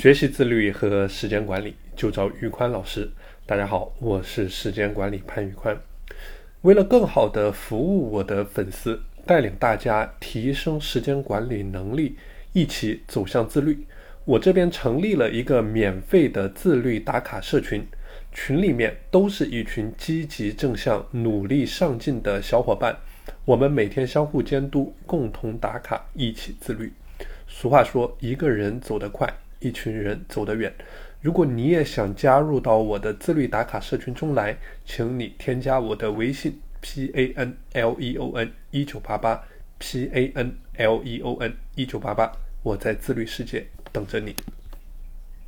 学习自律和时间管理，就找宇宽老师。大家好，我是时间管理潘宇宽。为了更好的服务我的粉丝，带领大家提升时间管理能力，一起走向自律，我这边成立了一个免费的自律打卡社群，群里面都是一群积极正向、努力上进的小伙伴。我们每天相互监督，共同打卡，一起自律。俗话说，一个人走得快。一群人走得远。如果你也想加入到我的自律打卡社群中来，请你添加我的微信 p a n l e o n 一九八八 p a n l e o n 一九八八，我在自律世界等着你。